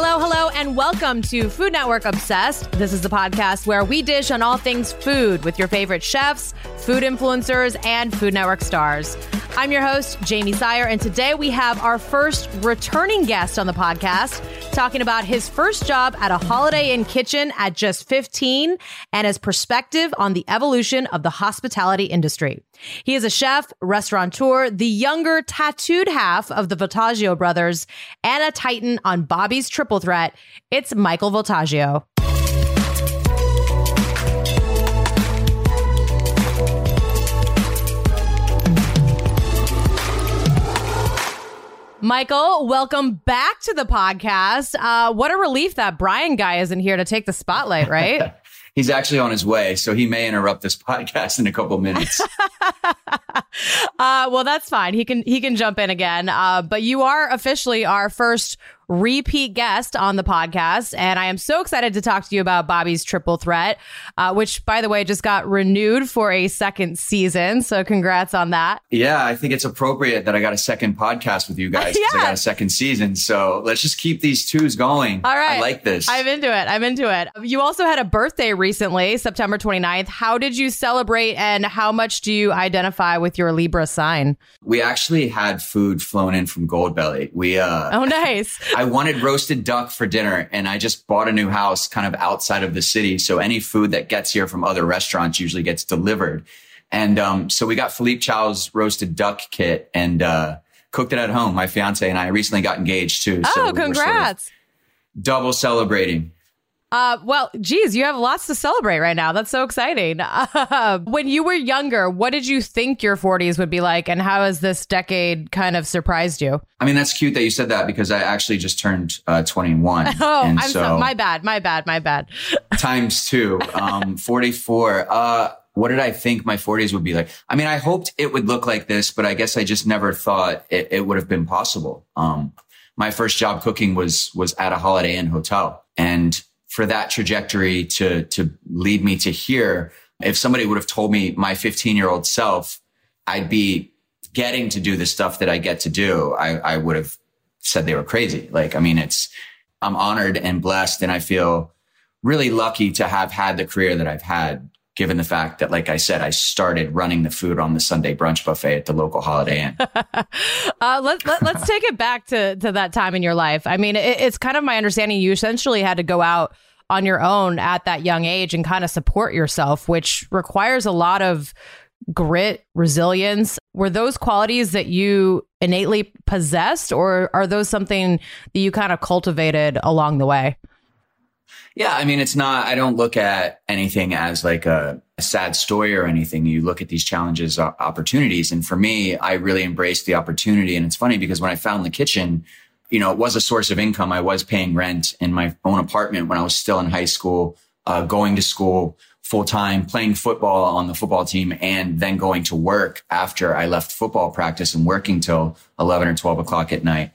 Hello, hello, and welcome to Food Network Obsessed. This is the podcast where we dish on all things food with your favorite chefs, food influencers, and Food Network stars. I'm your host, Jaymee Sire, and today we have our first returning guest on the podcast talking about his first job at a Holiday Inn kitchen at just 15 and his perspective on the evolution of the hospitality industry. He is a chef, restaurateur, the younger tattooed half of the Voltaggio brothers, and a titan on Bobby's Triple Threat. It's Michael Voltaggio. Michael, welcome back to the podcast. Uh, what a relief that Brian guy isn't here to take the spotlight, right? He's actually on his way, so he may interrupt this podcast in a couple minutes. uh, well, that's fine. He can he can jump in again. Uh, but you are officially our first repeat guest on the podcast. And I am so excited to talk to you about Bobby's Triple Threat, uh, which, by the way, just got renewed for a second season. So congrats on that. Yeah, I think it's appropriate that I got a second podcast with you guys because yeah. I got a second season. So let's just keep these twos going. All right. I like this. I'm into it. I'm into it. You also had a birthday recently, September 29th. How did you celebrate and how much do you identify with your Libra sign? We actually had food flown in from Goldbelly. We, uh, oh, nice. I wanted roasted duck for dinner and I just bought a new house kind of outside of the city. So any food that gets here from other restaurants usually gets delivered. And, um, so we got Philippe Chow's roasted duck kit and, uh, cooked it at home. My fiance and I recently got engaged too. Oh, so congrats. Sort of double celebrating. Uh, well, geez, you have lots to celebrate right now. That's so exciting. Uh, when you were younger, what did you think your 40s would be like, and how has this decade kind of surprised you? I mean, that's cute that you said that because I actually just turned uh, 21. Oh, I'm so, so, my bad, my bad, my bad. times two, um, 44. Uh, what did I think my 40s would be like? I mean, I hoped it would look like this, but I guess I just never thought it, it would have been possible. Um, my first job cooking was was at a Holiday Inn hotel, and for that trajectory to to lead me to here. If somebody would have told me my 15 year old self, I'd be getting to do the stuff that I get to do, I, I would have said they were crazy. Like, I mean, it's, I'm honored and blessed and I feel really lucky to have had the career that I've had, given the fact that, like I said, I started running the food on the Sunday brunch buffet at the local Holiday Inn. uh, let, let, us take it back to, to that time in your life. I mean, it, it's kind of my understanding you essentially had to go out on your own at that young age and kind of support yourself, which requires a lot of grit, resilience. Were those qualities that you innately possessed, or are those something that you kind of cultivated along the way? Yeah, I mean, it's not, I don't look at anything as like a, a sad story or anything. You look at these challenges, uh, opportunities. And for me, I really embraced the opportunity. And it's funny because when I found the kitchen, you know, it was a source of income. I was paying rent in my own apartment when I was still in high school, uh, going to school full time playing football on the football team and then going to work after I left football practice and working till 11 or 12 o'clock at night.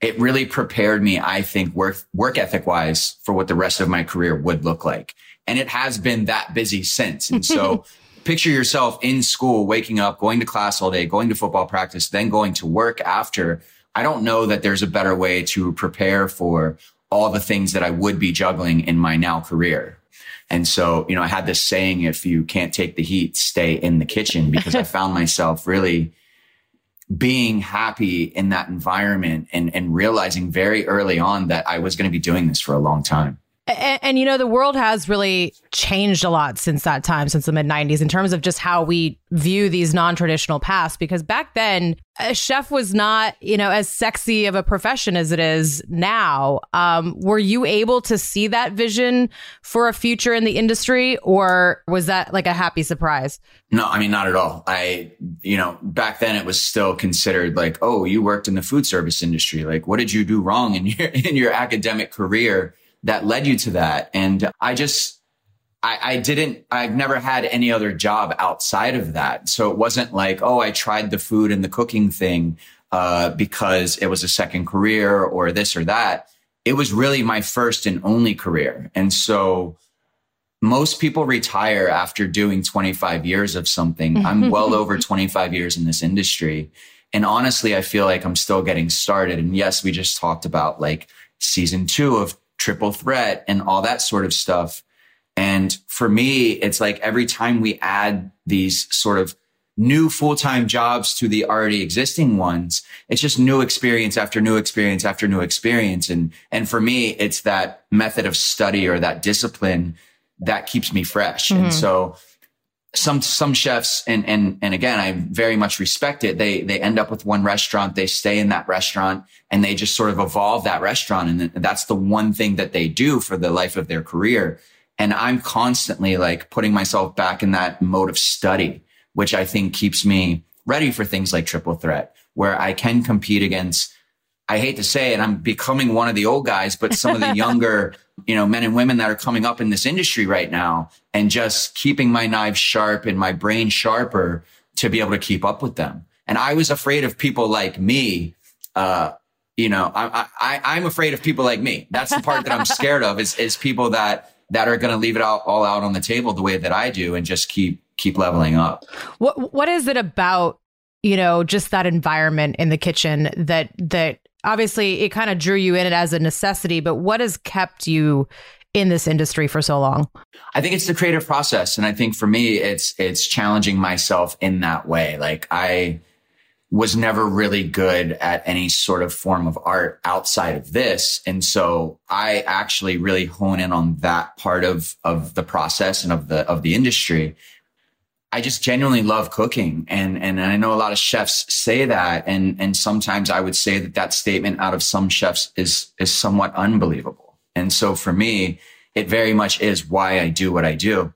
It really prepared me, I think, work, work ethic wise for what the rest of my career would look like. And it has been that busy since. And so picture yourself in school, waking up, going to class all day, going to football practice, then going to work after. I don't know that there's a better way to prepare for all the things that I would be juggling in my now career. And so, you know, I had this saying, if you can't take the heat, stay in the kitchen because I found myself really being happy in that environment and, and realizing very early on that I was going to be doing this for a long time. And, and, you know, the world has really changed a lot since that time, since the mid 90s, in terms of just how we view these non traditional paths. Because back then, a chef was not, you know, as sexy of a profession as it is now. Um, were you able to see that vision for a future in the industry, or was that like a happy surprise? No, I mean, not at all. I, you know, back then it was still considered like, oh, you worked in the food service industry. Like, what did you do wrong in your, in your academic career? That led you to that. And I just, I, I, didn't, I've never had any other job outside of that. So it wasn't like, oh, I tried the food and the cooking thing, uh, because it was a second career or this or that. It was really my first and only career. And so most people retire after doing 25 years of something. I'm well over 25 years in this industry. And honestly, I feel like I'm still getting started. And yes, we just talked about like season two of triple threat and all that sort of stuff. And for me, it's like every time we add these sort of new full-time jobs to the already existing ones, it's just new experience after new experience after new experience. And, and for me, it's that method of study or that discipline that keeps me fresh. Mm-hmm. And so some some chefs and and and again I very much respect it. They they end up with one restaurant, they stay in that restaurant and they just sort of evolve that restaurant and that's the one thing that they do for the life of their career. And I'm constantly like putting myself back in that mode of study, which I think keeps me ready for things like triple threat where I can compete against I hate to say it, I'm becoming one of the old guys, but some of the younger, you know, men and women that are coming up in this industry right now and just keeping my knives sharp and my brain sharper to be able to keep up with them. And I was afraid of people like me, uh, you know, I, I, I'm afraid of people like me. That's the part that I'm scared of is, is people that, that are going to leave it all, all out on the table the way that I do and just keep, keep leveling up. What, what is it about, you know, just that environment in the kitchen that, that obviously it kind of drew you in it as a necessity, but what has kept you in this industry for so long? I think it's the creative process. And I think for me, it's, it's challenging myself in that way. Like I was never really good at any sort of form of art outside of this. And so I actually really hone in on that part of, of the process and of the, of the industry. I just genuinely love cooking. And, and I know a lot of chefs say that. And, and sometimes I would say that that statement out of some chefs is, is somewhat unbelievable. And so for me, it very much is why I do what I do.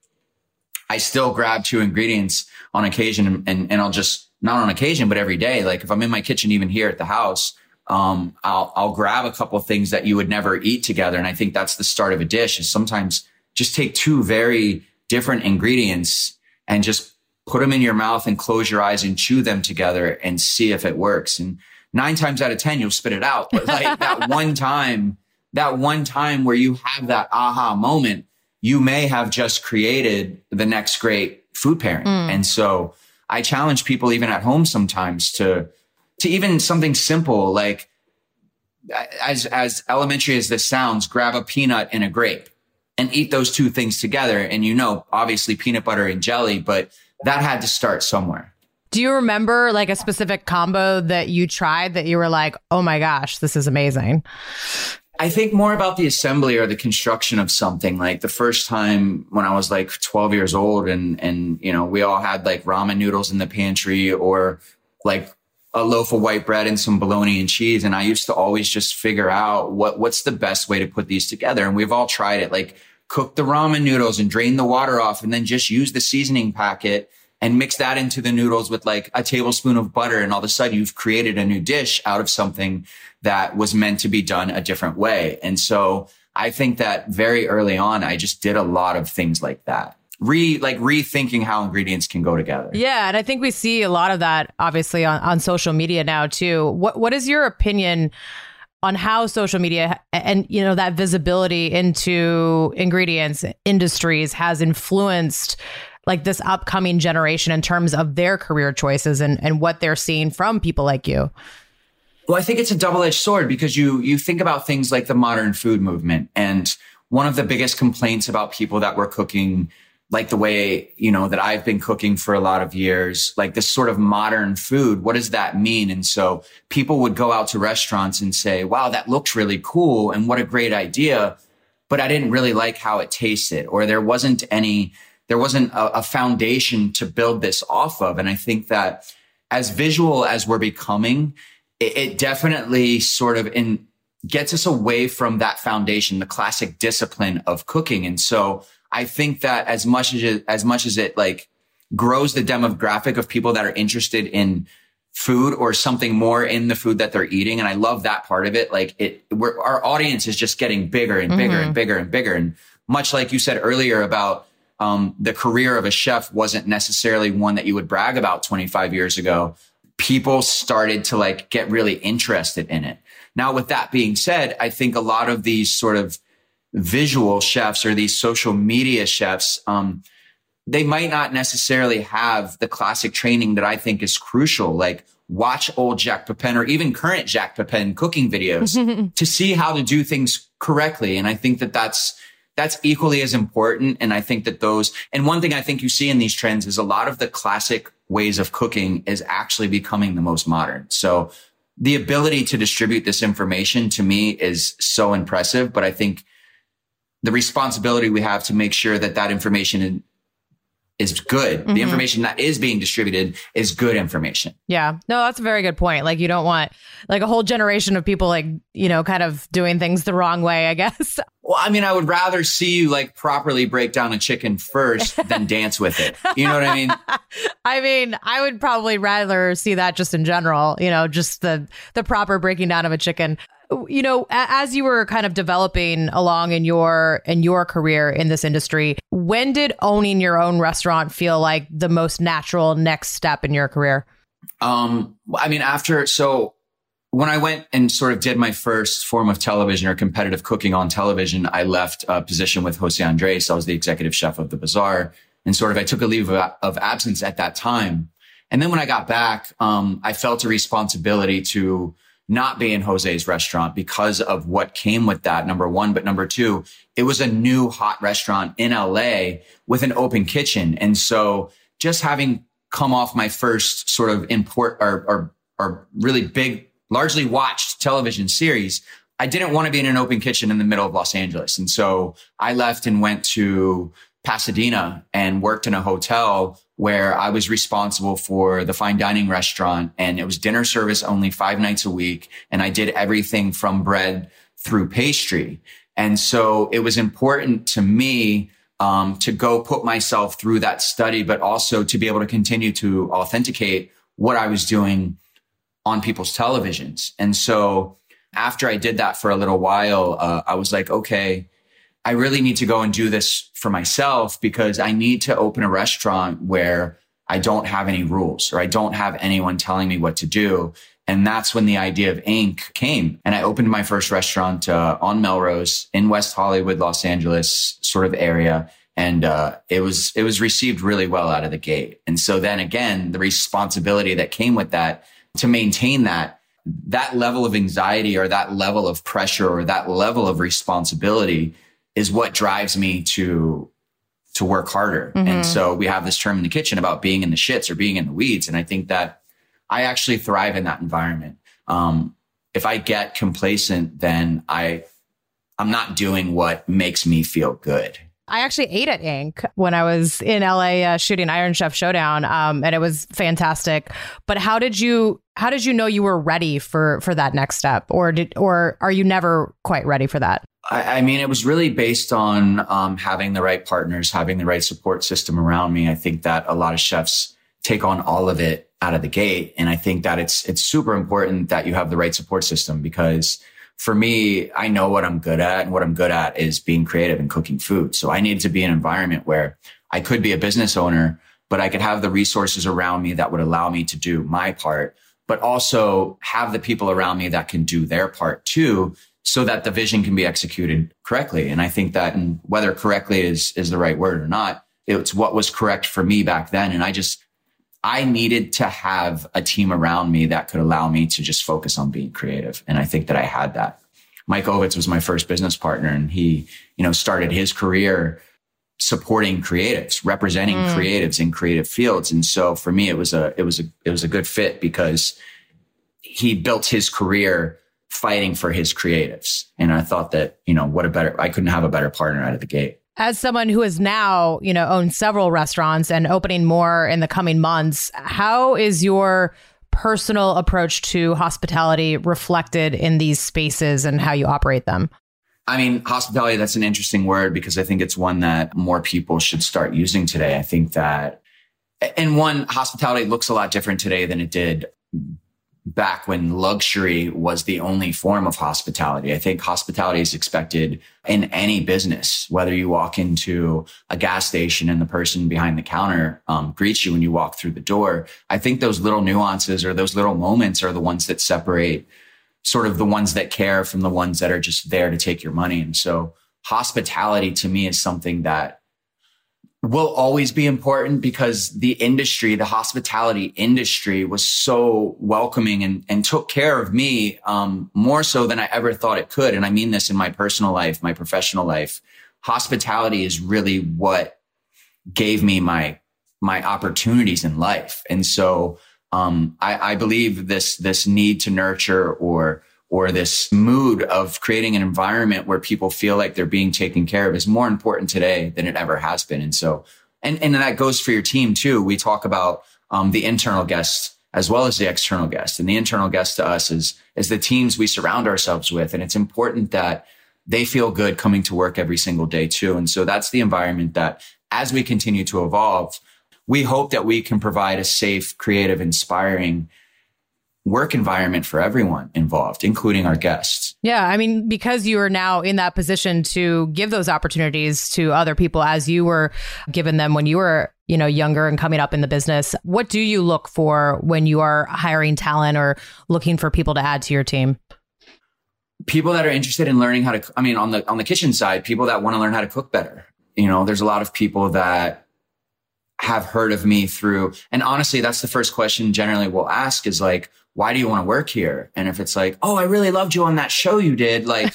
I still grab two ingredients on occasion and, and I'll just, not on occasion, but every day. Like if I'm in my kitchen, even here at the house, um, I'll, I'll grab a couple of things that you would never eat together. And I think that's the start of a dish is sometimes just take two very different ingredients and just put them in your mouth and close your eyes and chew them together and see if it works. And nine times out of 10, you'll spit it out. But like that one time, that one time where you have that aha moment, you may have just created the next great food pairing. Mm. And so I challenge people even at home sometimes to, to even something simple like as, as elementary as this sounds, grab a peanut and a grape and eat those two things together. And you know, obviously peanut butter and jelly, but that had to start somewhere. Do you remember like a specific combo that you tried that you were like, oh my gosh, this is amazing? I think more about the assembly or the construction of something. Like the first time when I was like 12 years old and, and, you know, we all had like ramen noodles in the pantry or like a loaf of white bread and some bologna and cheese. And I used to always just figure out what, what's the best way to put these together. And we've all tried it. Like cook the ramen noodles and drain the water off and then just use the seasoning packet and mix that into the noodles with like a tablespoon of butter. And all of a sudden you've created a new dish out of something that was meant to be done a different way. And so I think that very early on, I just did a lot of things like that. Re like rethinking how ingredients can go together. Yeah, and I think we see a lot of that obviously on, on social media now too. What what is your opinion on how social media and you know that visibility into ingredients industries has influenced like this upcoming generation in terms of their career choices and, and what they're seeing from people like you? Well, I think it's a double-edged sword because you you think about things like the modern food movement and one of the biggest complaints about people that were cooking like the way, you know, that I've been cooking for a lot of years, like this sort of modern food. What does that mean? And so people would go out to restaurants and say, wow, that looks really cool. And what a great idea. But I didn't really like how it tasted or there wasn't any, there wasn't a, a foundation to build this off of. And I think that as visual as we're becoming, it, it definitely sort of in gets us away from that foundation, the classic discipline of cooking. And so I think that as much as it, as much as it like grows the demographic of people that are interested in food or something more in the food that they're eating. And I love that part of it. Like it, our audience is just getting bigger and bigger mm-hmm. and bigger and bigger. And much like you said earlier about, um, the career of a chef wasn't necessarily one that you would brag about 25 years ago. People started to like get really interested in it. Now, with that being said, I think a lot of these sort of visual chefs or these social media chefs, um, they might not necessarily have the classic training that I think is crucial. Like watch old Jacques Pépin or even current Jacques Pépin cooking videos to see how to do things correctly. And I think that that's, that's equally as important. And I think that those, and one thing I think you see in these trends is a lot of the classic ways of cooking is actually becoming the most modern. So the ability to distribute this information to me is so impressive, but I think the responsibility we have to make sure that that information is good. Mm-hmm. The information that is being distributed is good information. Yeah. No, that's a very good point. Like you don't want like a whole generation of people like, you know, kind of doing things the wrong way, I guess. Well, I mean, I would rather see you like properly break down a chicken first than dance with it. You know what I mean? I mean, I would probably rather see that just in general, you know, just the the proper breaking down of a chicken you know as you were kind of developing along in your in your career in this industry when did owning your own restaurant feel like the most natural next step in your career? Um i mean after so when i went and sort of did my first form of television or competitive cooking on television i left a position with jose andres. I was the executive chef of the bazaar and sort of i took a leave of, of absence at that time. And then when i got back um, i felt a responsibility to not be in Jose's restaurant because of what came with that. Number one. But number two, it was a new hot restaurant in LA with an open kitchen. And so just having come off my first sort of import or, or, or really big, largely watched television series, I didn't want to be in an open kitchen in the middle of Los Angeles. And so I left and went to Pasadena and worked in a hotel where I was responsible for the fine dining restaurant and it was dinner service only five nights a week. And I did everything from bread through pastry. And so it was important to me um, to go put myself through that study, but also to be able to continue to authenticate what I was doing on people's televisions. And so after I did that for a little while, uh, I was like, okay, I really need to go and do this for myself because I need to open a restaurant where I don't have any rules or I don't have anyone telling me what to do. And that's when the idea of Ink came. And I opened my first restaurant uh, on Melrose in West Hollywood, Los Angeles sort of area. And uh, it was it was received really well out of the gate. And so then again, the responsibility that came with that to maintain that that level of anxiety or that level of pressure or that level of responsibility is what drives me to to work harder. Mm-hmm. And so we have this term in the kitchen about being in the shits or being in the weeds. And I think that I actually thrive in that environment. Um, if I get complacent, then I I'm not doing what makes me feel good. I actually ate at Ink when I was in LA uh, shooting Iron Chef Showdown, um, and it was fantastic. But how did you how did you know you were ready for for that next step, or did or are you never quite ready for that? I, I mean, it was really based on um, having the right partners, having the right support system around me. I think that a lot of chefs take on all of it out of the gate, and I think that it's it's super important that you have the right support system because for me, I know what I'm good at and what I'm good at is being creative and cooking food. So I needed to be in an environment where I could be a business owner, but I could have the resources around me that would allow me to do my part, but also have the people around me that can do their part too so that the vision can be executed correctly. And I think that and whether correctly is, is the right word or not, it's what was correct for me back then. And I just, I needed to have a team around me that could allow me to just focus on being creative. And I think that I had that. Mike Ovitz was my first business partner and he, you know, started his career supporting creatives, representing mm. creatives in creative fields. And so for me, it was a, it was a, it was a good fit because he built his career fighting for his creatives. And I thought that, you know, what a better, I couldn't have a better partner out of the gate. As someone who has now, you know, owned several restaurants and opening more in the coming months, how is your personal approach to hospitality reflected in these spaces and how you operate them? I mean, hospitality, that's an interesting word because I think it's one that more people should start using today. I think that, and one, hospitality looks a lot different today than it did back when luxury was the only form of hospitality. I think hospitality is expected in any business, whether you walk into a gas station and the person behind the counter um, greets you when you walk through the door. I think those little nuances or those little moments are the ones that separate sort of the ones that care from the ones that are just there to take your money. And so hospitality to me is something that will always be important because the industry, the hospitality industry was so welcoming and, and took care of me, um, more so than I ever thought it could. And I mean this in my personal life, my professional life. Hospitality is really what gave me my, my opportunities in life. And so, um, I, I believe this, this need to nurture or, or this mood of creating an environment where people feel like they're being taken care of is more important today than it ever has been. And so, and, and that goes for your team too. We talk about, um, the internal guests as well as the external guests and the internal guests to us is, is the teams we surround ourselves with. And it's important that they feel good coming to work every single day too. And so that's the environment that as we continue to evolve, we hope that we can provide a safe, creative, inspiring, work environment for everyone involved, including our guests. Yeah. I mean, because you are now in that position to give those opportunities to other people as you were given them when you were, you know, younger and coming up in the business, what do you look for when you are hiring talent or looking for people to add to your team? People that are interested in learning how to, I mean, on the, on the kitchen side, people that want to learn how to cook better. You know, there's a lot of people that have heard of me through, and honestly, that's the first question generally we'll ask is like, why do you want to work here? And if it's like, oh, I really loved you on that show you did, like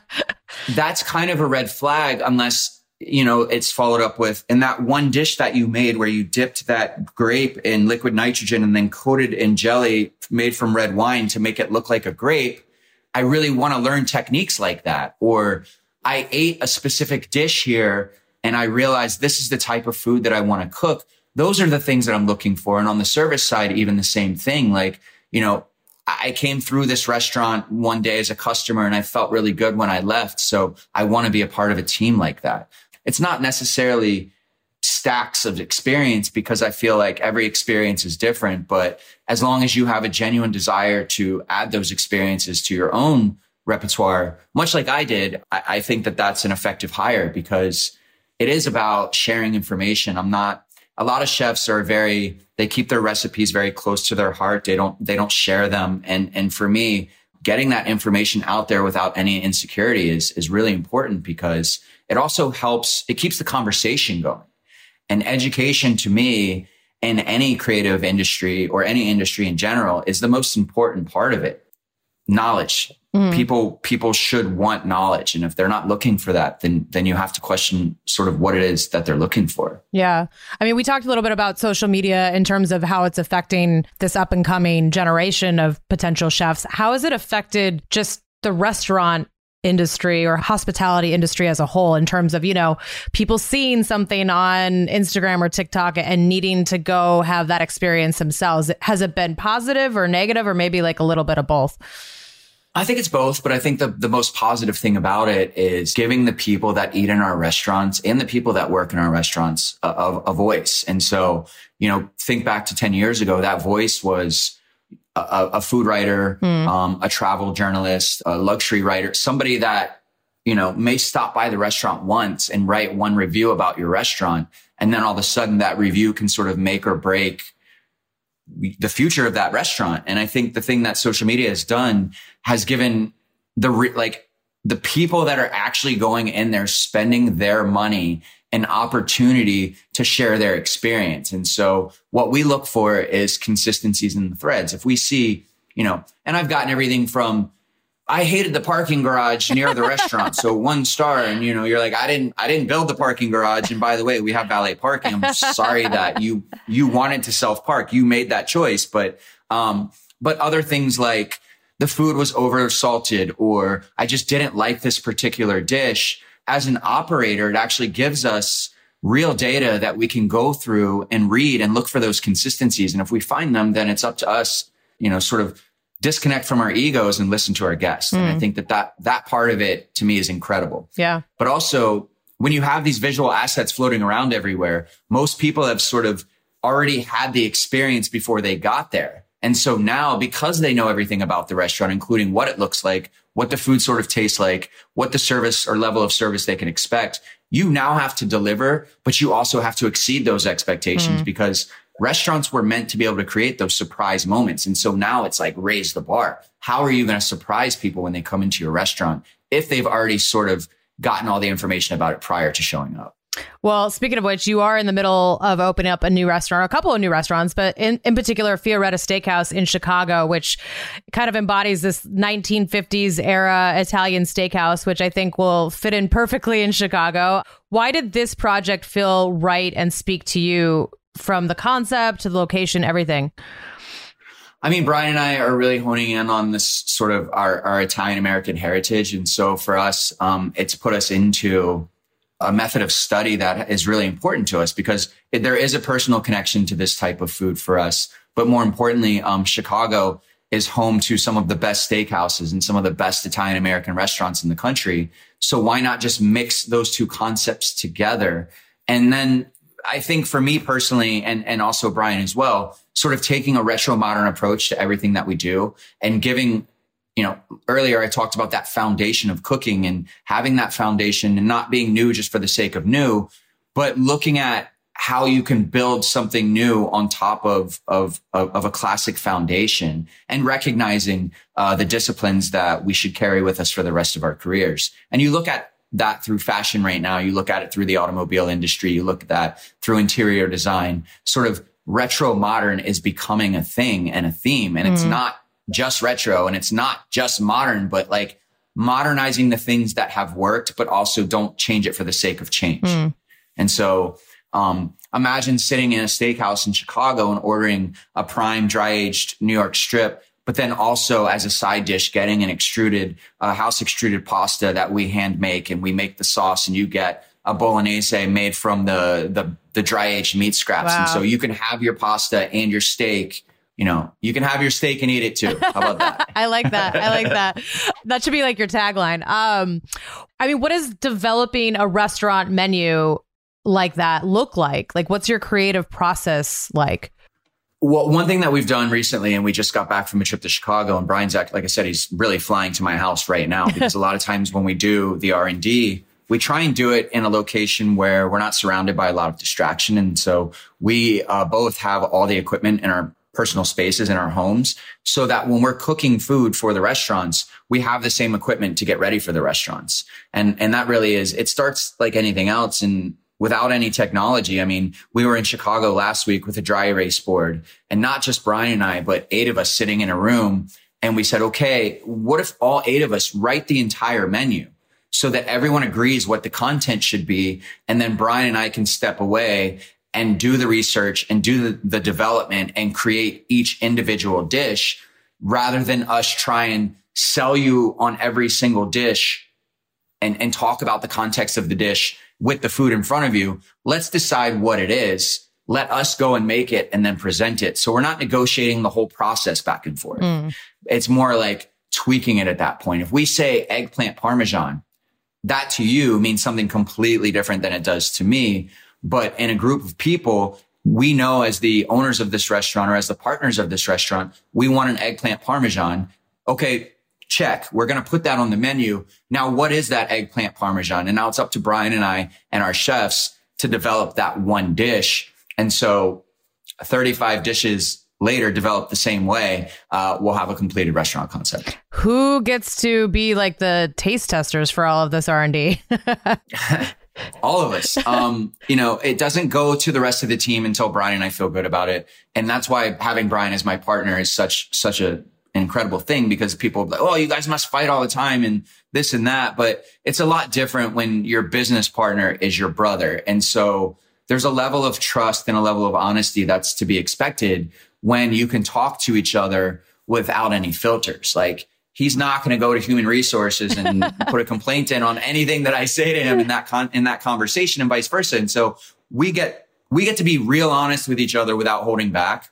that's kind of a red flag unless, you know, it's followed up with, and that one dish that you made where you dipped that grape in liquid nitrogen and then coated in jelly made from red wine to make it look like a grape. I really want to learn techniques like that. Or I ate a specific dish here and I realized this is the type of food that I want to cook. Those are the things that I'm looking for. And on the service side, even the same thing. Like, you know, I came through this restaurant one day as a customer and I felt really good when I left. So I want to be a part of a team like that. It's not necessarily stacks of experience because I feel like every experience is different. But as long as you have a genuine desire to add those experiences to your own repertoire, much like I did, I, I think that that's an effective hire because it is about sharing information. I'm not a lot of chefs are very they keep their recipes very close to their heart. They don't they don't share them. And and for me getting that information out there without any insecurity is is really important because it also helps it keeps the conversation going. And education to me in any creative industry or any industry in general is the most important part of it. Knowledge Mm. People people should want knowledge, and if they're not looking for that, then then you have to question sort of what it is that they're looking for. Yeah, I mean, we talked a little bit about social media in terms of how it's affecting this up and coming generation of potential chefs. How has it affected just the restaurant industry or hospitality industry as a whole in terms of you know people seeing something on Instagram or TikTok and needing to go have that experience themselves has it been positive or negative or maybe like a little bit of both I think it's both, but I think the, the most positive thing about it is giving the people that eat in our restaurants and the people that work in our restaurants a, a, a voice. And so, you know, think back to 10 years ago, that voice was a, a food writer, mm. um, a travel journalist, a luxury writer, somebody that, you know, may stop by the restaurant once and write one review about your restaurant. And then all of a sudden that review can sort of make or break the future of that restaurant. And I think the thing that social media has done has given the, re- like the people that are actually going in there spending their money an opportunity to share their experience. And so what we look for is consistencies in the threads. If we see, you know, and I've gotten everything from, I hated the parking garage near the restaurant. So one star. And you know, you're like, I didn't, I didn't build the parking garage. And by the way, we have valet parking. I'm sorry that you, you wanted to self park. You made that choice. But, um, but other things like the food was over salted or I just didn't like this particular dish as an operator, it actually gives us real data that we can go through and read and look for those consistencies. And if we find them, then it's up to us, you know, sort of disconnect from our egos and listen to our guests. Mm. And I hmm. think that, that that part of it to me is incredible. Yeah. But also when you have these visual assets floating around everywhere, most people have sort of already had the experience before they got there. And so now because they know everything about the restaurant, including what it looks like, what the food sort of tastes like, what the service or level of service they can expect. You now have to deliver, but you also have to exceed those expectations mm. because restaurants were meant to be able to create those surprise moments. And so now it's like raise the bar. How are you going to surprise people when they come into your restaurant if they've already sort of gotten all the information about it prior to showing up? Well, speaking of which, you are in the middle of opening up a new restaurant, a couple of new restaurants, but in, in particular, Fioretta Steakhouse in Chicago, which kind of embodies this 1950s era Italian steakhouse, which I think will fit in perfectly in Chicago. Why did this project feel right and speak to you from the concept to the location, everything? I mean, Brian and I are really honing in on this sort of our, our Italian American heritage. And so for us, um, it's put us into a method of study that is really important to us because it, there is a personal connection to this type of food for us. But more importantly, um, Chicago is home to some of the best steakhouses and some of the best Italian American restaurants in the country. So why not just mix those two concepts together? And then I think for me personally, and, and also Brian as well, sort of taking a retro modern approach to everything that we do and giving you know, earlier I talked about that foundation of cooking and having that foundation and not being new just for the sake of new, but looking at how you can build something new on top of of of, of a classic foundation and recognizing uh, the disciplines that we should carry with us for the rest of our careers. And you look at that through fashion right now. You look at it through the automobile industry. You look at that through interior design. Sort of retro modern is becoming a thing and a theme, and mm. it's not just retro and it's not just modern, but like modernizing the things that have worked, but also don't change it for the sake of change. Mm. And so, um, imagine sitting in a steakhouse in Chicago and ordering a prime dry aged New York strip, but then also as a side dish, getting an extruded, uh, house extruded pasta that we hand make and we make the sauce and you get a bolognese made from the, the, the dry aged meat scraps. Wow. And so you can have your pasta and your steak you know, you can have your steak and eat it too. How about that? I like that. I like that. That should be like your tagline. Um, I mean, what does developing a restaurant menu like that look like? Like, what's your creative process like? Well, one thing that we've done recently, and we just got back from a trip to Chicago, and Brian's act, like I said, he's really flying to my house right now because a lot of times when we do the R and D, we try and do it in a location where we're not surrounded by a lot of distraction, and so we uh, both have all the equipment in our personal spaces in our homes so that when we're cooking food for the restaurants, we have the same equipment to get ready for the restaurants. And, and that really is, it starts like anything else. And without any technology, I mean, we were in Chicago last week with a dry erase board and not just Brian and I, but eight of us sitting in a room. And we said, okay, what if all eight of us write the entire menu? so that everyone agrees what the content should be. And then Brian and I can step away and do the research and do the, the development and create each individual dish rather than us try and sell you on every single dish and, and talk about the context of the dish with the food in front of you. Let's decide what it is. Let us go and make it and then present it. So we're not negotiating the whole process back and forth. Mm. It's more like tweaking it at that point. If we say eggplant parmesan, that to you means something completely different than it does to me. But in a group of people, we know as the owners of this restaurant or as the partners of this restaurant, we want an eggplant parmesan. Okay, check. We're going to put that on the menu. Now, what is that eggplant parmesan? And now it's up to Brian and I and our chefs to develop that one dish. And so 35 dishes later develop the same way, uh, we'll have a completed restaurant concept. Who gets to be like the taste testers for all of this R&D? all of us. Um, you know, it doesn't go to the rest of the team until Brian and I feel good about it. And that's why having Brian as my partner is such, such a incredible thing because people like, oh, you guys must fight all the time and this and that. But it's a lot different when your business partner is your brother. And so there's a level of trust and a level of honesty that's to be expected when you can talk to each other without any filters. Like he's not going to go to human resources and put a complaint in on anything that I say to him in that con- in that conversation and vice versa. And so we get we get to be real honest with each other without holding back.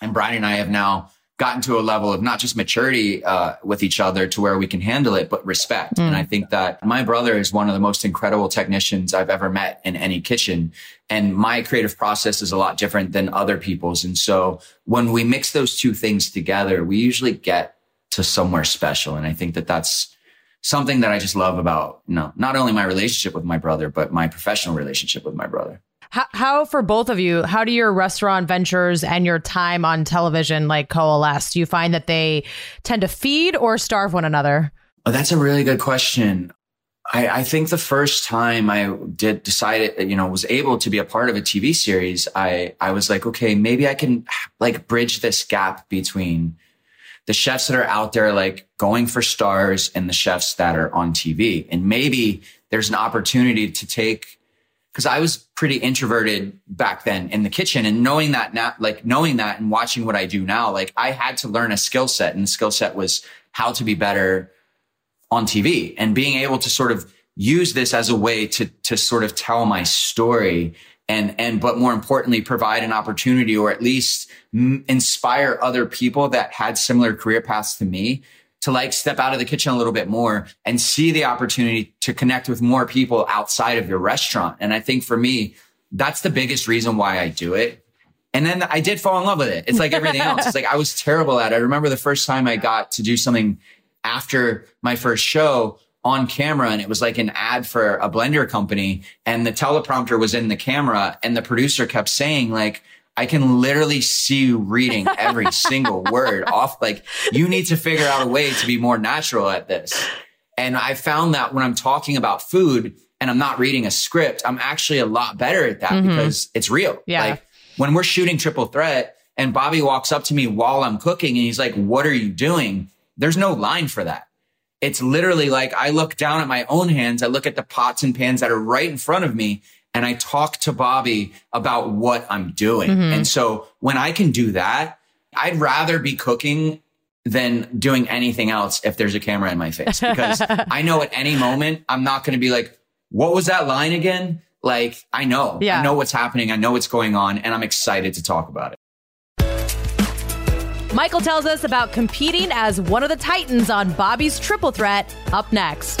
And Brian and I have now gotten to a level of not just maturity uh, with each other to where we can handle it, but respect. Mm. And I think that my brother is one of the most incredible technicians I've ever met in any kitchen. And my creative process is a lot different than other people's. And so when we mix those two things together, we usually get to somewhere special. And I think that that's something that I just love about, you know, not only my relationship with my brother, but my professional relationship with my brother. How, how, for both of you, how do your restaurant ventures and your time on television like coalesce? Do you find that they tend to feed or starve one another? Oh, that's a really good question. I, I think the first time I did decided, you know, was able to be a part of a TV series, I, I was like, okay, maybe I can like bridge this gap between the chefs that are out there, like going for stars and the chefs that are on TV. And maybe there's an opportunity to take because I was pretty introverted back then in the kitchen and knowing that now, like knowing that and watching what I do now, like I had to learn a skill set and the skill set was how to be better on TV and being able to sort of use this as a way to, to sort of tell my story and, and, but more importantly, provide an opportunity or at least m- inspire other people that had similar career paths to me to like step out of the kitchen a little bit more and see the opportunity to connect with more people outside of your restaurant. And I think for me, that's the biggest reason why I do it. And then I did fall in love with it. It's like everything else. It's like I was terrible at it. I remember the first time I got to do something after my first show on camera and it was like an ad for a blender company and the teleprompter was in the camera and the producer kept saying like, I can literally see you reading every single word off. Like you need to figure out a way to be more natural at this. And I found that when I'm talking about food and I'm not reading a script, I'm actually a lot better at that mm-hmm. because it's real. Yeah. Like when we're shooting triple threat and Bobby walks up to me while I'm cooking and he's like, what are you doing? There's no line for that. It's literally like I look down at my own hands. I look at the pots and pans that are right in front of me and I talk to Bobby about what I'm doing. Mm-hmm. And so when I can do that, I'd rather be cooking than doing anything else if there's a camera in my face because I know at any moment I'm not going to be like, what was that line again? Like I know, yeah. I know what's happening. I know what's going on and I'm excited to talk about it. Michael tells us about competing as one of the Titans on Bobby's Triple Threat up next.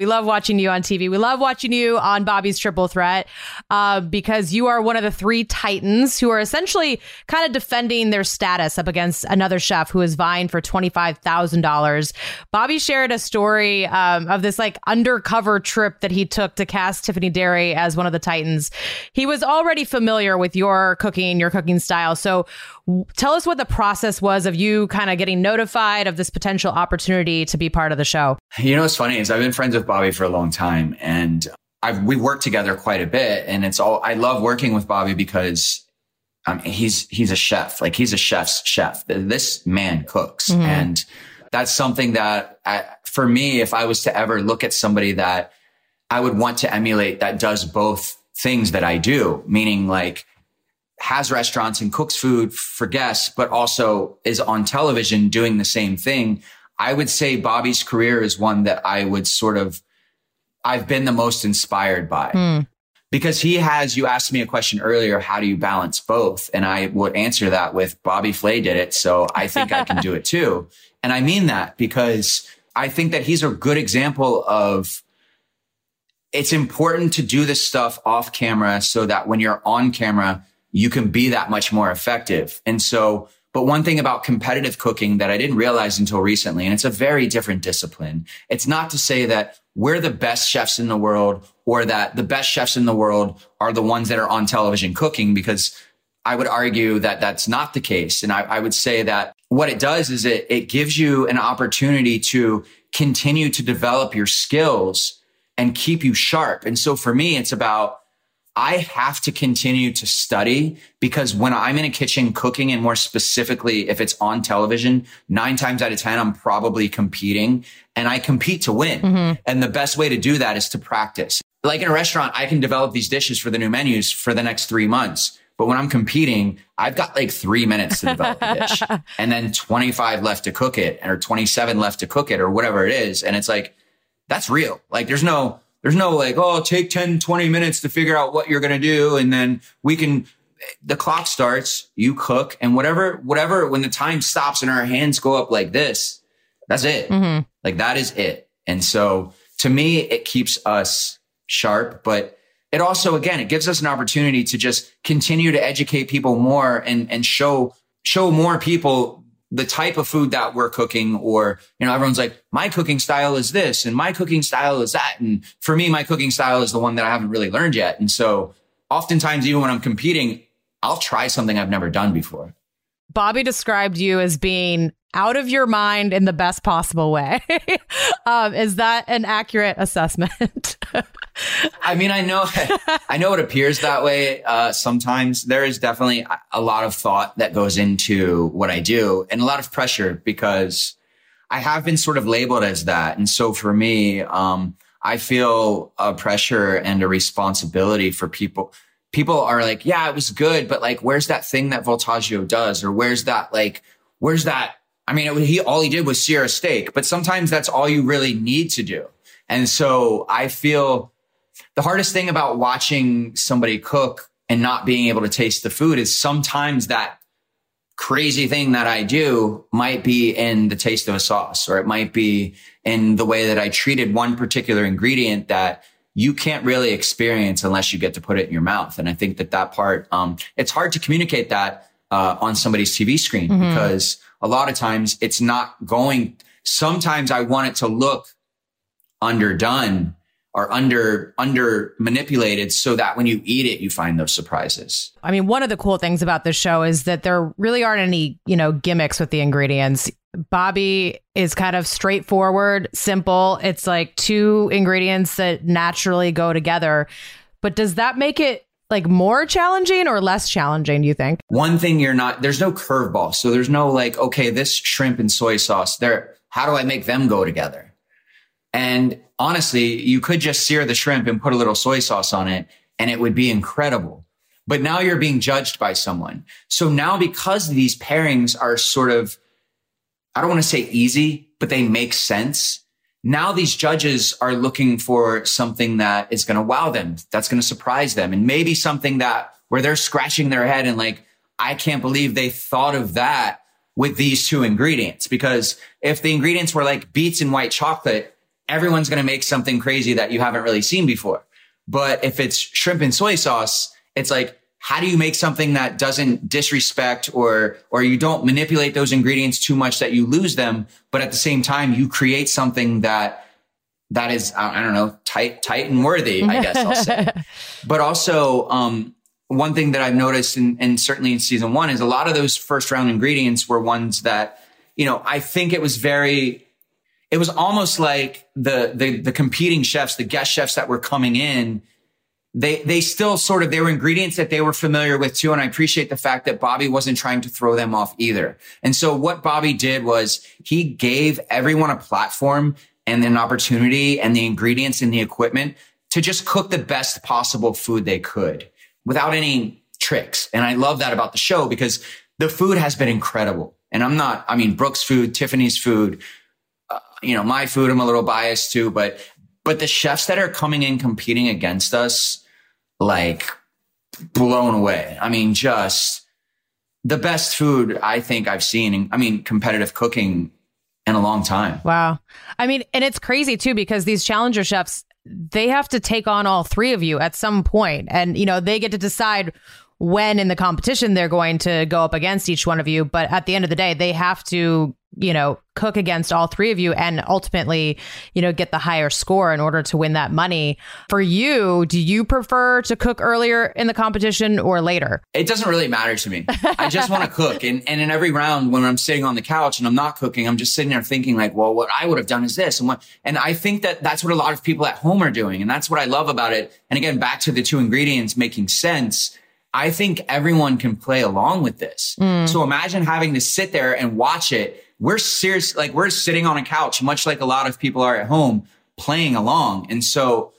We love watching you on TV. We love watching you on Bobby's Triple Threat uh, because you are one of the three titans who are essentially kind of defending their status up against another chef who is vying for $25,000. Bobby shared a story um, of this like undercover trip that he took to cast Tiffany Derry as one of the titans. He was already familiar with your cooking, your cooking style. So tell us what the process was of you kind of getting notified of this potential opportunity to be part of the show. You know what's funny is I've been friends with Bobby for a long time and I've, we worked together quite a bit and it's all, I love working with Bobby because um, he's, he's a chef. Like he's a chef's chef. This man cooks Mhm. and that's something that I, for me, if I was to ever look at somebody that I would want to emulate that does both things that I do, meaning like has restaurants and cooks food for guests, but also is on television doing the same thing. I would say Bobby's career is one that I would sort of, I've been the most inspired by Hmm. because he has, you asked me a question earlier, how do you balance both? And I would answer that with Bobby Flay did it. So I think I can do it too. And I mean that because I think that he's a good example of it's important to do this stuff off camera so that when you're on camera, you can be that much more effective. And so, but one thing about competitive cooking that I didn't realize until recently, and it's a very different discipline. It's not to say that we're the best chefs in the world or that the best chefs in the world are the ones that are on television cooking because I would argue that that's not the case. And I, I would say that what it does is it, it gives you an opportunity to continue to develop your skills and keep you sharp. And so for me, it's about I have to continue to study because when I'm in a kitchen cooking and more specifically, if it's on television, nine times out of 10, I'm probably competing and I compete to win. Mm-hmm. And the best way to do that is to practice. Like in a restaurant, I can develop these dishes for the new menus for the next three months. But when I'm competing, I've got like three minutes to develop a dish and then 25 left to cook it or 27 left to cook it or whatever it is. And it's like, that's real. Like there's no, there's no like, oh, take 10, 20 minutes to figure out what you're going to do. And then we can, the clock starts, you cook and whatever, whatever, when the time stops and our hands go up like this, that's it. Mhm. Like that is it. And so to me, it keeps us sharp, but it also, again, it gives us an opportunity to just continue to educate people more and, and show, show more people the type of food that we're cooking or, you know, everyone's like, my cooking style is this and my cooking style is that. And for me, my cooking style is the one that I haven't really learned yet. And so oftentimes, even when I'm competing, I'll try something I've never done before. Bobby described you as being out of your mind in the best possible way. um, is that an accurate assessment? I mean, I know, I know it appears that way. Uh, sometimes there is definitely a- lot of thought that goes into what I do and a lot of pressure because I have been sort of labeled as that. And so for me, um, I feel a pressure and a responsibility for people. People are like, yeah, it was good, but like, where's that thing that Voltaggio does? Or where's that, like, where's that? I mean, it, he, all he did was sear a steak, but sometimes that's all you really need to do. And so I feel the hardest thing about watching somebody cook and not being able to taste the food is sometimes that crazy thing that I do might be in the taste of a sauce or it might be in the way that I treated one particular ingredient that you can't really experience unless you get to put it in your mouth. And I think that that part, um, it's hard to communicate that, uh, on somebody's TV screen because a lot of times it's not going, sometimes I want it to look underdone are under under manipulated so that when you eat it you find those surprises. I mean, one of the cool things about this show is that there really aren't any, you know, gimmicks with the ingredients. Bobby is kind of straightforward, simple. It's like two ingredients that naturally go together. But does that make it like more challenging or less challenging, do you think? One thing you're not there's no curveball. So there's no like, okay, this shrimp and soy sauce, there how do I make them go together? And honestly, you could just sear the shrimp and put a little soy sauce on it and it would be incredible. But now you're being judged by someone. So now because these pairings are sort of, I don't want to say easy, but they make sense. Now these judges are looking for something that is going to wow them. That's going to surprise them. And maybe something that where they're scratching their head and like, I can't believe they thought of that with these two ingredients. Because if the ingredients were like beets and white chocolate, everyone's going to make something crazy that you haven't really seen before. But if it's shrimp and soy sauce, it's like, how do you make something that doesn't disrespect or, or you don't manipulate those ingredients too much that you lose them, but at the same time, you create something that, that is, I don't know, tight, tight and worthy, I guess I'll say. but also, um, one thing that I've noticed and, and certainly in season one is a lot of those first round ingredients were ones that, you know, I think it was very, it was almost like the, the, the competing chefs, the guest chefs that were coming in, they, they still sort of, they were ingredients that they were familiar with too. And I appreciate the fact that Bobby wasn't trying to throw them off either. And so what Bobby did was he gave everyone a platform and an opportunity and the ingredients and the equipment to just cook the best possible food they could without any tricks. And I love that about the show because the food has been incredible. And I'm not, I mean, Brooke's food, Tiffany's food, uh, you know, my food, I'm a little biased too, but, but the chefs that are coming in competing against us, like blown away. I mean, just the best food I think I've seen. I mean, competitive cooking in a long time. Wow. I mean, and it's crazy too, because these challenger chefs, they have to take on all three of you at some point and you know they get to decide when in the competition they're going to go up against each one of you but at the end of the day they have to you know, cook against all three of you and ultimately, you know, get the higher score in order to win that money. For you, do you prefer to cook earlier in the competition or later? It doesn't really matter to me. I just want to cook. And, and in every round, when I'm sitting on the couch and I'm not cooking, I'm just sitting there thinking like, well, what I would have done is this. And what, and I think that that's what a lot of people at home are doing. And that's what I love about it. And again, back to the two ingredients making sense. I think everyone can play along with this. Mm. So imagine having to sit there and watch it we're serious, like we're sitting on a couch, much like a lot of people are at home playing along. And so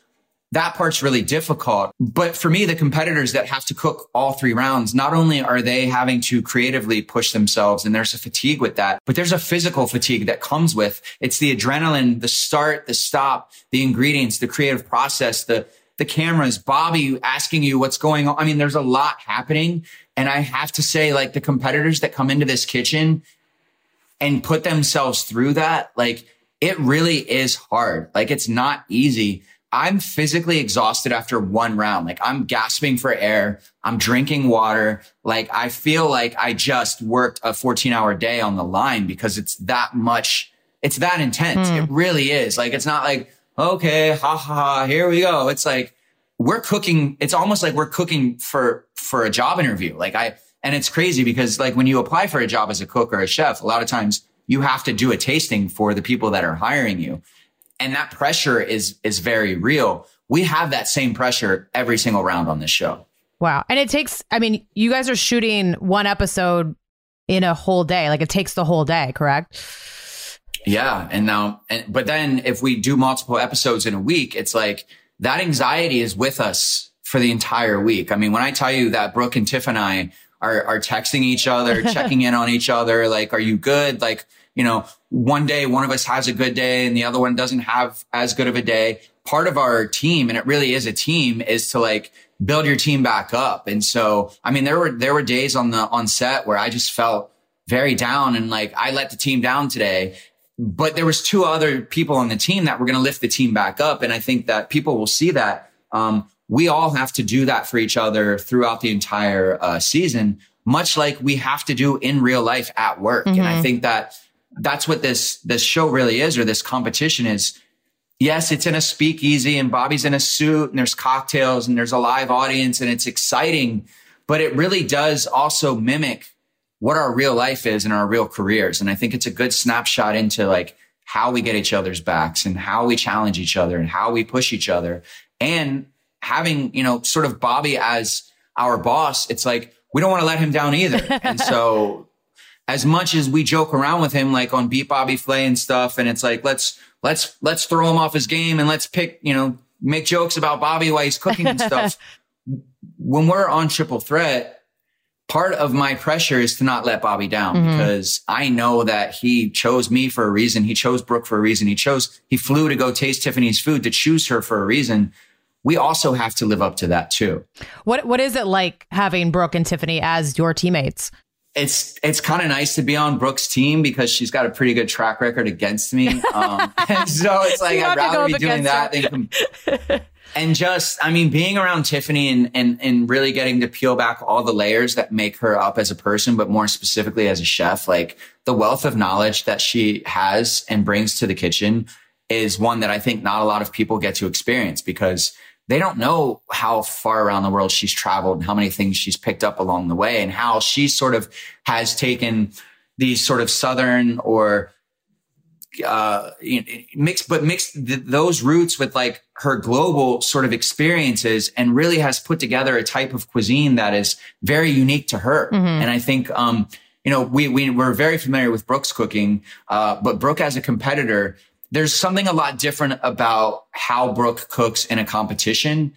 that part's really difficult. But for me, the competitors that have to cook all three rounds, not only are they having to creatively push themselves and there's a fatigue with that, but there's a physical fatigue that comes with it's the adrenaline, the start, the stop, the ingredients, the creative process, the, the cameras, Bobby asking you what's going on. I mean, there's a lot happening. And I have to say, like the competitors that come into this kitchen and put themselves through that, like it really is hard. Like it's not easy. I'm physically exhausted after one round. Like I'm gasping for air. I'm drinking water. Like I feel like I just worked a 14 hour day on the line because it's that much. It's that intense. Mm. It really is. Like it's not like, okay, ha ha ha, here we go. It's like we're cooking. It's almost like we're cooking for, for a job interview. Like I, and it's crazy because like when you apply for a job as a cook or a chef, a lot of times you have to do a tasting for the people that are hiring you. And that pressure is, is very real. We have that same pressure every single round on this show. Wow. And it takes, I mean, you guys are shooting one episode in a whole day. Like it takes the whole day, correct? Yeah. And now, and, but then if we do multiple episodes in a week, it's like that anxiety is with us for the entire week. I mean, when I tell you that Brooke and Tiff and I are, are texting each other, checking in on each other. Like, are you good? Like, you know, one day one of us has a good day and the other one doesn't have as good of a day. Part of our team, and it really is a team, is to like build your team back up. And so, I mean, there were, there were days on the, on set where I just felt very down and like I let the team down today. But there was two other people on the team that were going to lift the team back up. And I think that people will see that. Um, we all have to do that for each other throughout the entire uh, season, much like we have to do in real life at work. Mm-hmm. And I mm-hmm. think that that's what this, this show really is, or this competition is. yes, it's in a speakeasy and Bobby's in a suit and there's cocktails and there's a live audience and it's exciting, but it really does also mimic what our real life is and our real careers. And I think it's a good snapshot into like how we get each other's backs and how we challenge each other and how we push each other and having, you know, sort of Bobby as our boss. It's like, we don't want to let him down either. and so as much as we joke around with him, like on Beat Bobby Flay and stuff, and it's like, let's, let's, let's throw him off his game and let's pick, you know, make jokes about Bobby while he's cooking and stuff. when we're on triple threat, part of my pressure is to not let Bobby down mm-hmm. because I know that he chose me for a reason. He chose Brooke for a reason. He chose, he flew to go taste Tiffany's food to choose her for a reason. We also have to live up to that too. What What is it like having Brooke and Tiffany as your teammates? it's it's kind of nice to be on Brooke's team because she's got a pretty good track record against me. Um, and so it's like I'd rather be doing that than. and just, I mean, being around Tiffany and, and and really getting to peel back all the layers that make her up as a person, but more specifically as a chef, like the wealth of knowledge that she has and brings to the kitchen is one that I think not a lot of people get to experience because they don't know how far around the world she's traveled and how many things she's picked up along the way and how she sort of has taken these sort of Southern or uh, mixed, but mixed th- those roots with like her global sort of experiences and really has put together a type of cuisine that is very unique to her. Mm-hmm. And I think, um, you know, we, we, we're very familiar with Brooke's cooking, uh, but Brooke as a competitor, there's something a lot different about how Brooke cooks in a competition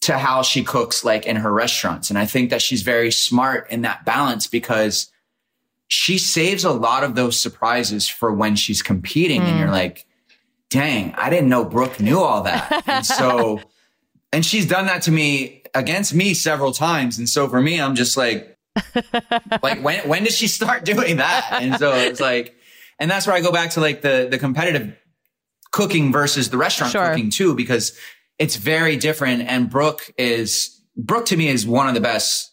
to how she cooks like in her restaurants. And I think that she's very smart in that balance because she saves a lot of those surprises for when she's competing. Mm. And you're like, dang, I didn't know Brooke knew all that. and so, and she's done that to me against me several times. And so for me, I'm just like, like when, when did she start doing that? And so it's like, and that's where I go back to like the, the competitive cooking versus the restaurant sure. cooking too, because it's very different. And Brooke is, Brooke to me is one of the best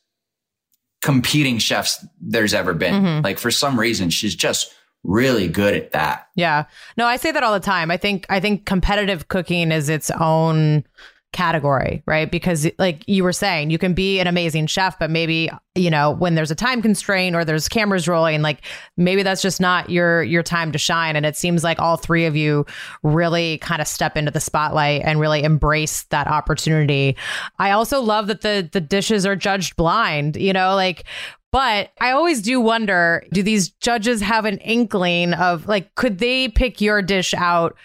competing chefs there's ever been. Mm-hmm. Like for some reason, she's just really good at that. Yeah. No, I say that all the time. I think, I think competitive cooking is its own category, right? Because like you were saying, you can be an amazing chef, but maybe, you know, when there's a time constraint or there's cameras rolling, like maybe that's just not your your time to shine and it seems like all three of you really kind of step into the spotlight and really embrace that opportunity. I also love that the the dishes are judged blind, you know, like but I always do wonder do these judges have an inkling of like, could they pick your dish out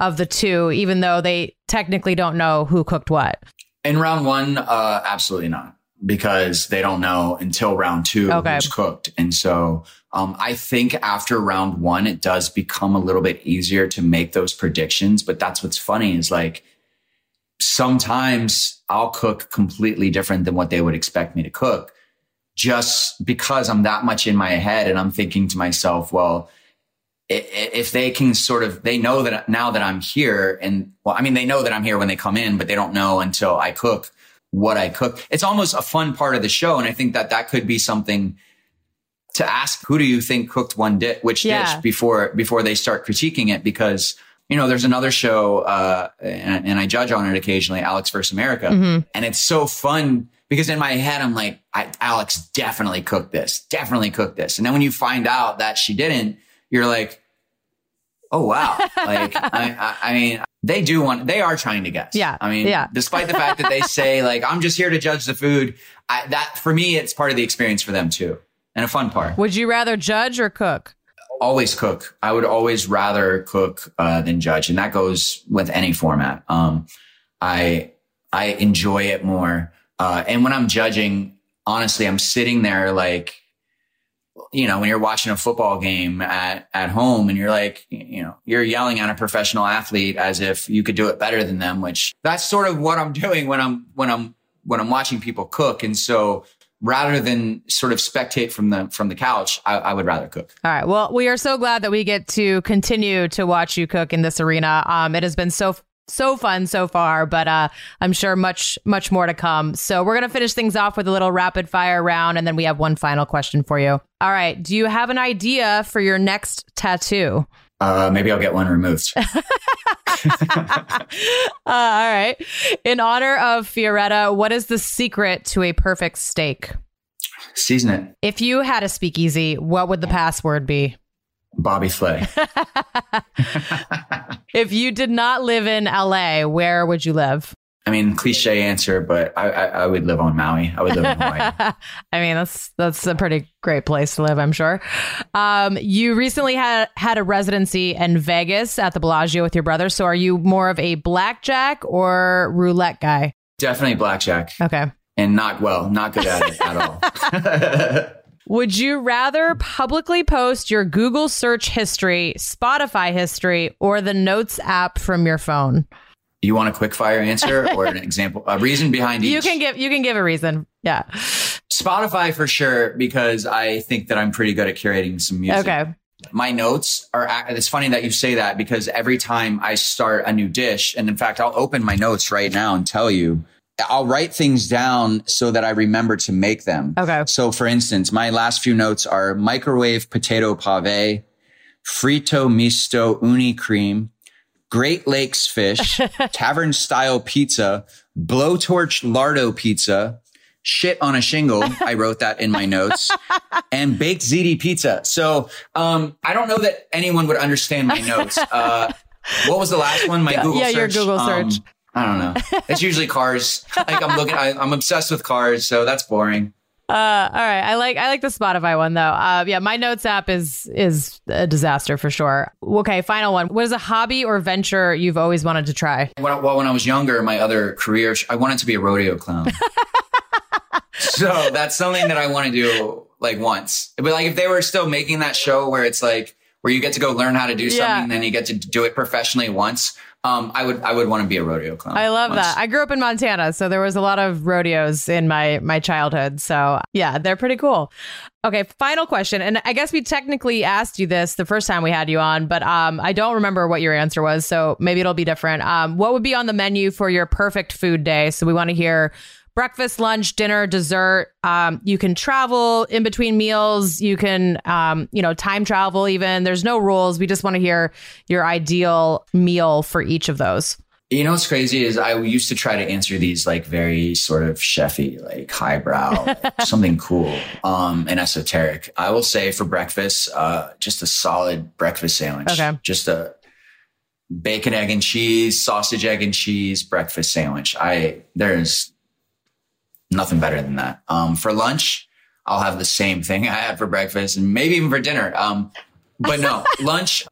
of the two, even though they technically don't know who cooked what? In round one, uh, absolutely not, because they don't know until round two okay. who's cooked. And so um, I think after round one, it does become a little bit easier to make those predictions. But that's what's funny is like sometimes I'll cook completely different than what they would expect me to cook just because I'm that much in my head and I'm thinking to myself, well, if they can sort of, they know that now that I'm here and well, I mean, they know that I'm here when they come in, but they don't know until I cook what I cook. It's almost a fun part of the show. And I think that that could be something to ask, who do you think cooked one dish, which yeah. dish before, before they start critiquing it? Because, you know, there's another show, uh, and, and, I judge on it occasionally, Alex versus America. Mm-hmm. And it's so fun because in my head, I'm like, Alex definitely cooked this, definitely cooked this. And then when you find out that she didn't, you're like, oh wow, like I, I, I, mean, they do want, they are trying to guess. Yeah, I mean, yeah. despite the fact that they say like I'm just here to judge the food, I, that for me, it's part of the experience for them too, and a fun part. Would you rather judge or cook? Always cook. I would always rather cook uh, than judge, and that goes with any format. Um, I I enjoy it more, uh, and when I'm judging, honestly, I'm sitting there like you know, when you're watching a football game at, at home and you're like, you know, you're yelling at a professional athlete as if you could do it better than them, which that's sort of what I'm doing when I'm, when I'm, when I'm watching people cook. And so rather than sort of spectate from the, from the couch, I, I would rather cook. All right. Well, we are so glad that we get to continue to watch you cook in this arena. Um, it has been so so fun so far, but uh, I'm sure much, much more to come. So we're going to finish things off with a little rapid fire round, and then we have one final question for you. All right. Do you have an idea for your next tattoo? Uh, maybe I'll get one removed. uh, all right. In honor of Fioretta, what is the secret to a perfect steak? Season it. If you had a speakeasy, what would the password be? Bobby Flay. if you did not live in LA, where would you live? I mean, cliche answer, but I, I, I, would live on Maui. I would live in Hawaii. I mean, that's that's a pretty great place to live, I'm sure. Um, you recently had had a residency in Vegas at the Bellagio with your brother. So, are you more of a blackjack or roulette guy? Definitely blackjack. Okay. And not well, not good at it at all. Would you rather publicly post your Google search history, Spotify history, or the Notes app from your phone? You want a quick fire answer or an example, a reason behind each? You can give you can give a reason. Yeah. Spotify for sure because I think that I'm pretty good at curating some music. Okay. My notes are it's funny that you say that because every time I start a new dish and in fact I'll open my notes right now and tell you I'll write things down so that I remember to make them. Okay. So for instance, my last few notes are microwave potato pave, fritto misto uni cream, Great Lakes fish, tavern style pizza, blowtorch lardo pizza, shit on a shingle. I wrote that in my notes and baked ziti pizza. So, um, I don't know that anyone would understand my notes. Uh, what was the last one? My Google yeah, search. Yeah, your Google search. Um, I don't know. It's usually cars. Like I'm looking, I, am obsessed with cars. So that's boring. Uh, all right. I like I like the Spotify one though. Uh, yeah, my notes app is is a disaster for sure. Okay, final one. What is a hobby or venture you've always wanted to try? When, well, when I was younger, my other career, I wanted to be a rodeo clown. so that's something that I want to do like once. But like if they were still making that show where it's like where you get to go learn how to do something, yeah. then you get to do it professionally once. Um, I would I would want to be a rodeo clown. I love once. that. I grew up in Montana, so there was a lot of rodeos in my my childhood. So yeah, they're pretty cool. Okay, final question, and I guess we technically asked you this the first time we had you on, but um, I don't remember what your answer was, so maybe it'll be different. Um, what would be on the menu for your perfect food day? So we want to hear breakfast, lunch, dinner, dessert. Um, you can travel in between meals. You can, um, you know, time travel even. There's no rules. We just want to hear your ideal meal for each of those. You know what's crazy is I used to try to answer these like very sort of chefy, like highbrow, something cool, um, and esoteric. I will say for breakfast, uh, just a solid breakfast sandwich. Okay. Just a bacon, egg, and cheese, sausage, egg, and cheese breakfast sandwich. I there's nothing better than that. Um, for lunch, I'll have the same thing I had for breakfast and maybe even for dinner. Um, but no, lunch.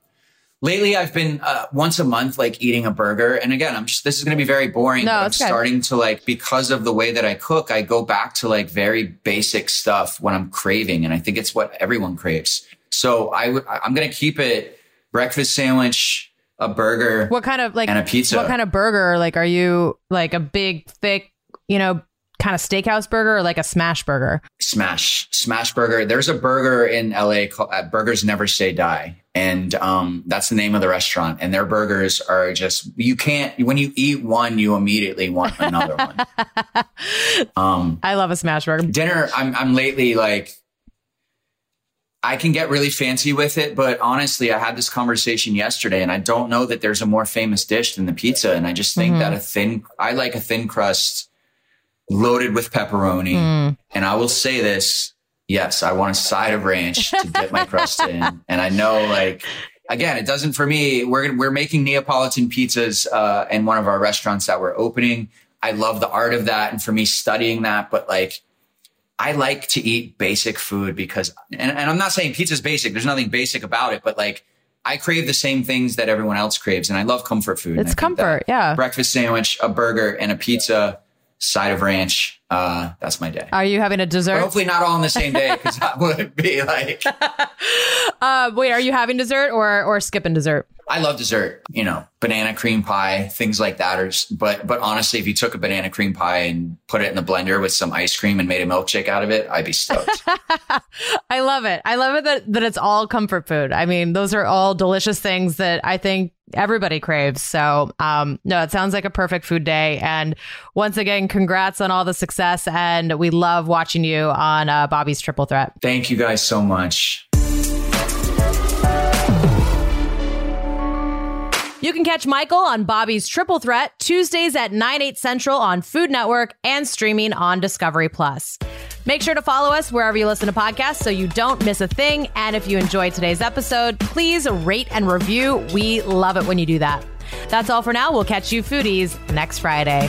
Lately, I've been uh, once a month, like eating a burger. And again, I'm just, this is going to be very boring. No, I'm okay. starting to like, because of the way that I cook, I go back to like very basic stuff when I'm craving. And I think it's what everyone craves. So I, I'm going to keep it breakfast sandwich, a burger. What kind of like, and a pizza. What kind of burger? Like, are you like a big, thick, you know, kind of steakhouse burger or like a smash burger? Smash, smash burger. There's a burger in LA called uh, Burgers Never Say Die. And um, that's the name of the restaurant. And their burgers are just, you can't, when you eat one, you immediately want another one. Um, I love a smash burger. Dinner, I'm, I'm lately like, I can get really fancy with it, but honestly, I had this conversation yesterday and I don't know that there's a more famous dish than the pizza. And I just think mm-hmm. that a thin, I like a thin crust loaded with pepperoni. Mm. And I will say this. Yes, I want a side of ranch to dip my crust in. And I know like, again, it doesn't for me. We're, we're making Neapolitan pizzas, uh, in one of our restaurants that we're opening. I love the art of that. And for me studying that, but like, I like to eat basic food because, and, and I'm not saying pizza's basic. There's nothing basic about it, but like, I crave the same things that everyone else craves. And I love comfort food. It's comfort. Yeah. Breakfast sandwich, a burger and a pizza side of ranch. Uh, that's my day. Are you having a dessert? But hopefully not all on the same day because that would be like. uh, wait, are you having dessert or or skipping dessert? I love dessert. You know, banana cream pie, things like that. Or, but but honestly, if you took a banana cream pie and put it in the blender with some ice cream and made a milkshake out of it, I'd be stoked. I love it. I love it that that it's all comfort food. I mean, those are all delicious things that I think everybody craves. So, um, no, it sounds like a perfect food day. And once again, congrats on all the success. And we love watching you on uh, Bobby's Triple Threat. Thank you guys so much. You can catch Michael on Bobby's Triple Threat Tuesdays at 9, 8 central on Food Network and streaming on Discovery Plus. Make sure to follow us wherever you listen to podcasts so you don't miss a thing. And if you enjoyed today's episode, please rate and review. We love it when you do that. That's all for now. We'll catch you foodies next Friday.